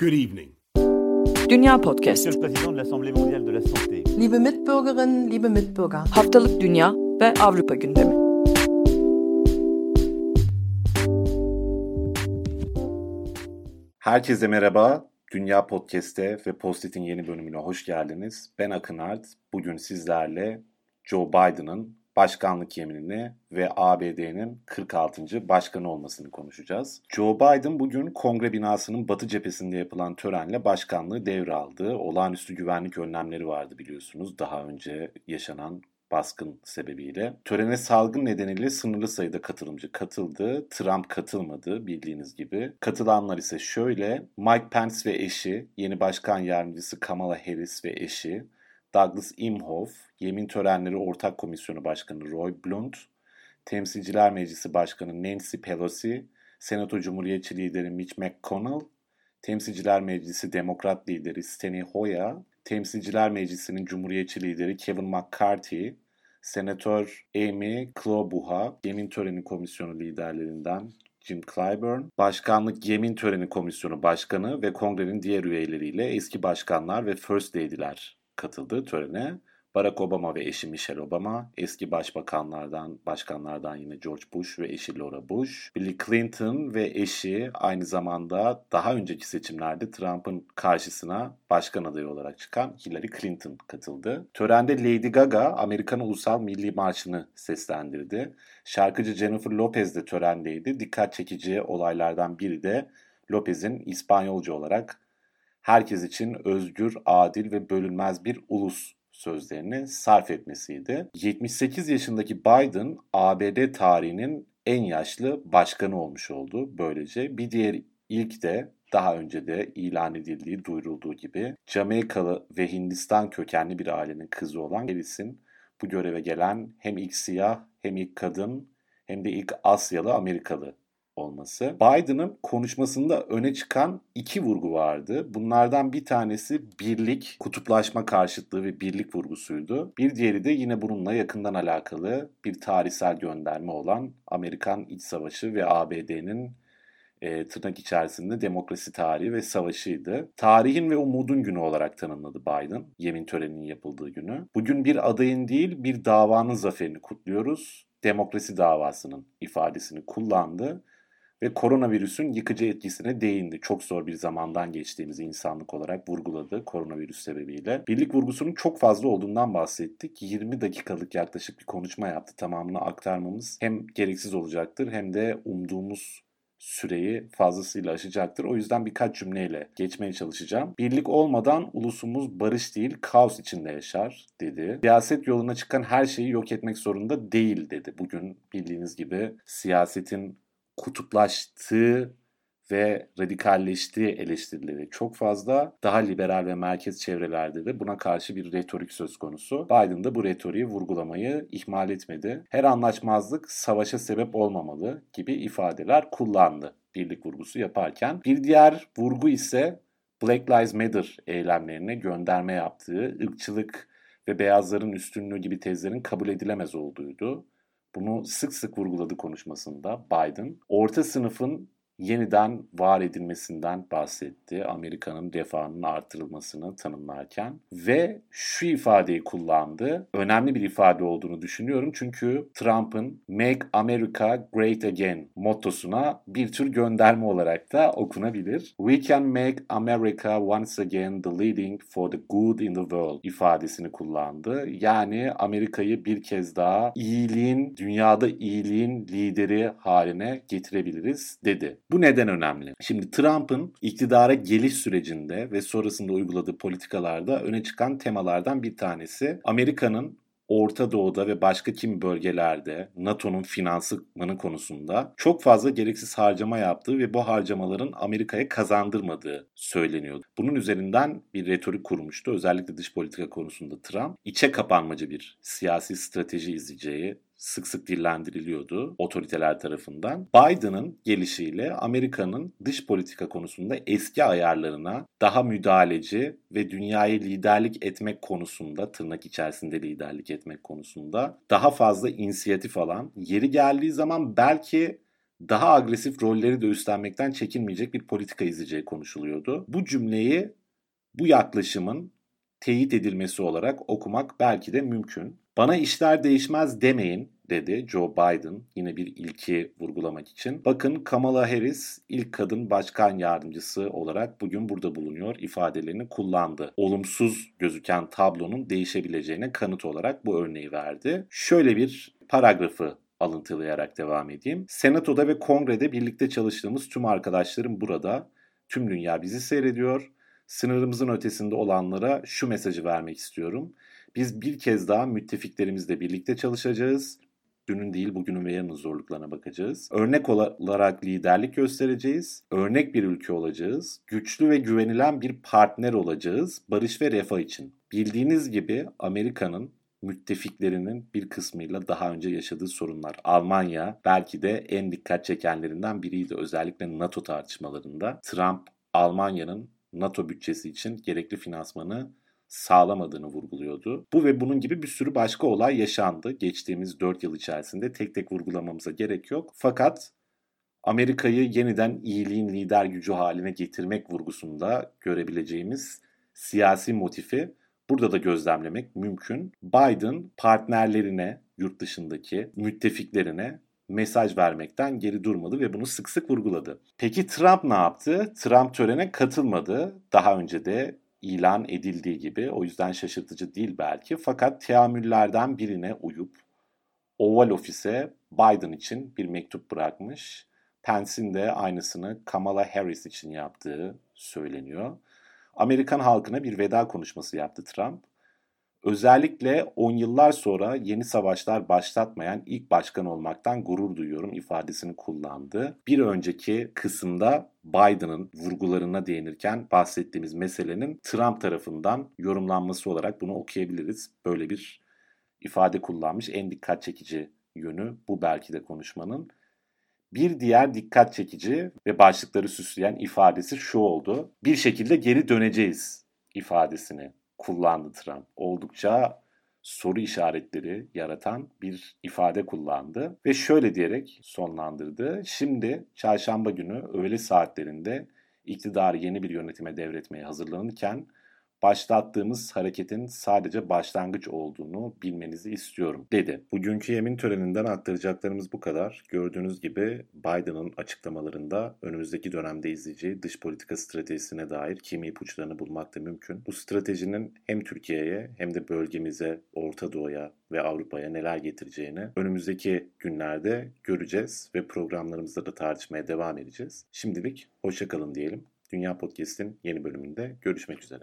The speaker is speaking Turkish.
Good evening. Dünya Podcast. Monsieur le Président de l'Assemblée mondiale de la santé. Liebe Mitbürgerinnen, liebe Mitbürger. Haftalık Dünya ve Avrupa gündemi. Herkese merhaba. Dünya Podcast'te ve Postit'in yeni bölümüne hoş geldiniz. Ben Akın Art. Bugün sizlerle Joe Biden'ın başkanlık yeminini ve ABD'nin 46. başkanı olmasını konuşacağız. Joe Biden bugün kongre binasının batı cephesinde yapılan törenle başkanlığı devraldı. Olağanüstü güvenlik önlemleri vardı biliyorsunuz daha önce yaşanan baskın sebebiyle. Törene salgın nedeniyle sınırlı sayıda katılımcı katıldı. Trump katılmadı bildiğiniz gibi. Katılanlar ise şöyle. Mike Pence ve eşi, yeni başkan yardımcısı Kamala Harris ve eşi, Douglas Imhoff, Yemin Törenleri Ortak Komisyonu Başkanı Roy Blunt, Temsilciler Meclisi Başkanı Nancy Pelosi, Senato Cumhuriyetçi Lideri Mitch McConnell, Temsilciler Meclisi Demokrat Lideri Steny Hoyer, Temsilciler Meclisi'nin Cumhuriyetçi Lideri Kevin McCarthy, Senatör Amy Klobuchar, Yemin Töreni Komisyonu liderlerinden Jim Clyburn, Başkanlık Yemin Töreni Komisyonu Başkanı ve kongrenin diğer üyeleriyle eski başkanlar ve First Lady'ler katıldı törene. Barack Obama ve eşi Michelle Obama, eski başbakanlardan, başkanlardan yine George Bush ve eşi Laura Bush, Bill Clinton ve eşi aynı zamanda daha önceki seçimlerde Trump'ın karşısına başkan adayı olarak çıkan Hillary Clinton katıldı. Törende Lady Gaga Amerikan Ulusal Milli Marşı'nı seslendirdi. Şarkıcı Jennifer Lopez de törendeydi. Dikkat çekici olaylardan biri de Lopez'in İspanyolca olarak herkes için özgür, adil ve bölünmez bir ulus sözlerini sarf etmesiydi. 78 yaşındaki Biden ABD tarihinin en yaşlı başkanı olmuş oldu böylece. Bir diğer ilk de daha önce de ilan edildiği, duyurulduğu gibi Jamaikalı ve Hindistan kökenli bir ailenin kızı olan Harris'in bu göreve gelen hem ilk siyah hem ilk kadın hem de ilk Asyalı Amerikalı olması. Biden'ın konuşmasında öne çıkan iki vurgu vardı. Bunlardan bir tanesi birlik, kutuplaşma karşıtlığı ve birlik vurgusuydu. Bir diğeri de yine bununla yakından alakalı bir tarihsel gönderme olan Amerikan İç Savaşı ve ABD'nin e, tırnak içerisinde demokrasi tarihi ve savaşıydı. Tarihin ve umudun günü olarak tanımladı Biden, yemin töreninin yapıldığı günü. Bugün bir adayın değil bir davanın zaferini kutluyoruz. Demokrasi davasının ifadesini kullandı ve koronavirüsün yıkıcı etkisine değindi. Çok zor bir zamandan geçtiğimizi insanlık olarak vurguladı koronavirüs sebebiyle. Birlik vurgusunun çok fazla olduğundan bahsettik. 20 dakikalık yaklaşık bir konuşma yaptı. Tamamını aktarmamız hem gereksiz olacaktır hem de umduğumuz süreyi fazlasıyla aşacaktır. O yüzden birkaç cümleyle geçmeye çalışacağım. Birlik olmadan ulusumuz barış değil kaos içinde yaşar dedi. Siyaset yoluna çıkan her şeyi yok etmek zorunda değil dedi. Bugün bildiğiniz gibi siyasetin kutuplaştığı ve radikalleştiği eleştirileri çok fazla. Daha liberal ve merkez çevrelerde de buna karşı bir retorik söz konusu. Biden da bu retoriği vurgulamayı ihmal etmedi. Her anlaşmazlık savaşa sebep olmamalı gibi ifadeler kullandı birlik vurgusu yaparken. Bir diğer vurgu ise Black Lives Matter eylemlerine gönderme yaptığı ırkçılık ve beyazların üstünlüğü gibi tezlerin kabul edilemez olduğuydu. Bunu sık sık vurguladı konuşmasında Biden. Orta sınıfın yeniden var edilmesinden bahsetti. Amerika'nın refahının artırılmasını tanımlarken ve şu ifadeyi kullandı. Önemli bir ifade olduğunu düşünüyorum çünkü Trump'ın Make America Great Again mottosuna bir tür gönderme olarak da okunabilir. We can make America once again the leading for the good in the world ifadesini kullandı. Yani Amerika'yı bir kez daha iyiliğin, dünyada iyiliğin lideri haline getirebiliriz dedi. Bu neden önemli? Şimdi Trump'ın iktidara geliş sürecinde ve sonrasında uyguladığı politikalarda öne çıkan temalardan bir tanesi Amerika'nın Orta Doğu'da ve başka kimi bölgelerde NATO'nun finansmanı konusunda çok fazla gereksiz harcama yaptığı ve bu harcamaların Amerika'ya kazandırmadığı söyleniyordu. Bunun üzerinden bir retorik kurmuştu. Özellikle dış politika konusunda Trump içe kapanmacı bir siyasi strateji izleyeceği sık sık dillendiriliyordu otoriteler tarafından. Biden'ın gelişiyle Amerika'nın dış politika konusunda eski ayarlarına daha müdahaleci ve dünyayı liderlik etmek konusunda tırnak içerisinde liderlik etmek konusunda daha fazla inisiyatif alan, yeri geldiği zaman belki daha agresif rolleri de üstlenmekten çekinmeyecek bir politika izleyeceği konuşuluyordu. Bu cümleyi bu yaklaşımın teyit edilmesi olarak okumak belki de mümkün. Bana işler değişmez demeyin dedi Joe Biden yine bir ilki vurgulamak için. Bakın Kamala Harris ilk kadın başkan yardımcısı olarak bugün burada bulunuyor ifadelerini kullandı. Olumsuz gözüken tablonun değişebileceğine kanıt olarak bu örneği verdi. Şöyle bir paragrafı alıntılayarak devam edeyim. Senatoda ve kongrede birlikte çalıştığımız tüm arkadaşlarım burada. Tüm dünya bizi seyrediyor. Sınırımızın ötesinde olanlara şu mesajı vermek istiyorum. Biz bir kez daha müttefiklerimizle birlikte çalışacağız. Dünün değil bugünün ve yarının zorluklarına bakacağız. Örnek olarak liderlik göstereceğiz. Örnek bir ülke olacağız. Güçlü ve güvenilen bir partner olacağız. Barış ve refah için. Bildiğiniz gibi Amerika'nın müttefiklerinin bir kısmıyla daha önce yaşadığı sorunlar. Almanya belki de en dikkat çekenlerinden biriydi özellikle NATO tartışmalarında. Trump Almanya'nın NATO bütçesi için gerekli finansmanı sağlamadığını vurguluyordu. Bu ve bunun gibi bir sürü başka olay yaşandı geçtiğimiz 4 yıl içerisinde. Tek tek vurgulamamıza gerek yok. Fakat Amerika'yı yeniden iyiliğin lider gücü haline getirmek vurgusunda görebileceğimiz siyasi motifi burada da gözlemlemek mümkün. Biden partnerlerine, yurt dışındaki müttefiklerine mesaj vermekten geri durmadı ve bunu sık sık vurguladı. Peki Trump ne yaptı? Trump törene katılmadı. Daha önce de ilan edildiği gibi o yüzden şaşırtıcı değil belki. Fakat teamüllerden birine uyup Oval Ofis'e Biden için bir mektup bırakmış. Pence'in de aynısını Kamala Harris için yaptığı söyleniyor. Amerikan halkına bir veda konuşması yaptı Trump. Özellikle 10 yıllar sonra yeni savaşlar başlatmayan ilk başkan olmaktan gurur duyuyorum ifadesini kullandı. Bir önceki kısımda Biden'ın vurgularına değinirken bahsettiğimiz meselenin Trump tarafından yorumlanması olarak bunu okuyabiliriz. Böyle bir ifade kullanmış. En dikkat çekici yönü bu belki de konuşmanın. Bir diğer dikkat çekici ve başlıkları süsleyen ifadesi şu oldu. Bir şekilde geri döneceğiz ifadesini kullandı Trump. Oldukça soru işaretleri yaratan bir ifade kullandı ve şöyle diyerek sonlandırdı. Şimdi çarşamba günü öğle saatlerinde iktidarı yeni bir yönetime devretmeye hazırlanırken başlattığımız hareketin sadece başlangıç olduğunu bilmenizi istiyorum dedi. Bugünkü yemin töreninden aktaracaklarımız bu kadar. Gördüğünüz gibi Biden'ın açıklamalarında önümüzdeki dönemde izleyeceği dış politika stratejisine dair kimi ipuçlarını bulmak da mümkün. Bu stratejinin hem Türkiye'ye hem de bölgemize, Orta Doğu'ya ve Avrupa'ya neler getireceğini önümüzdeki günlerde göreceğiz ve programlarımızda da tartışmaya devam edeceğiz. Şimdilik hoşçakalın diyelim. Dünya Podcast'in yeni bölümünde görüşmek üzere.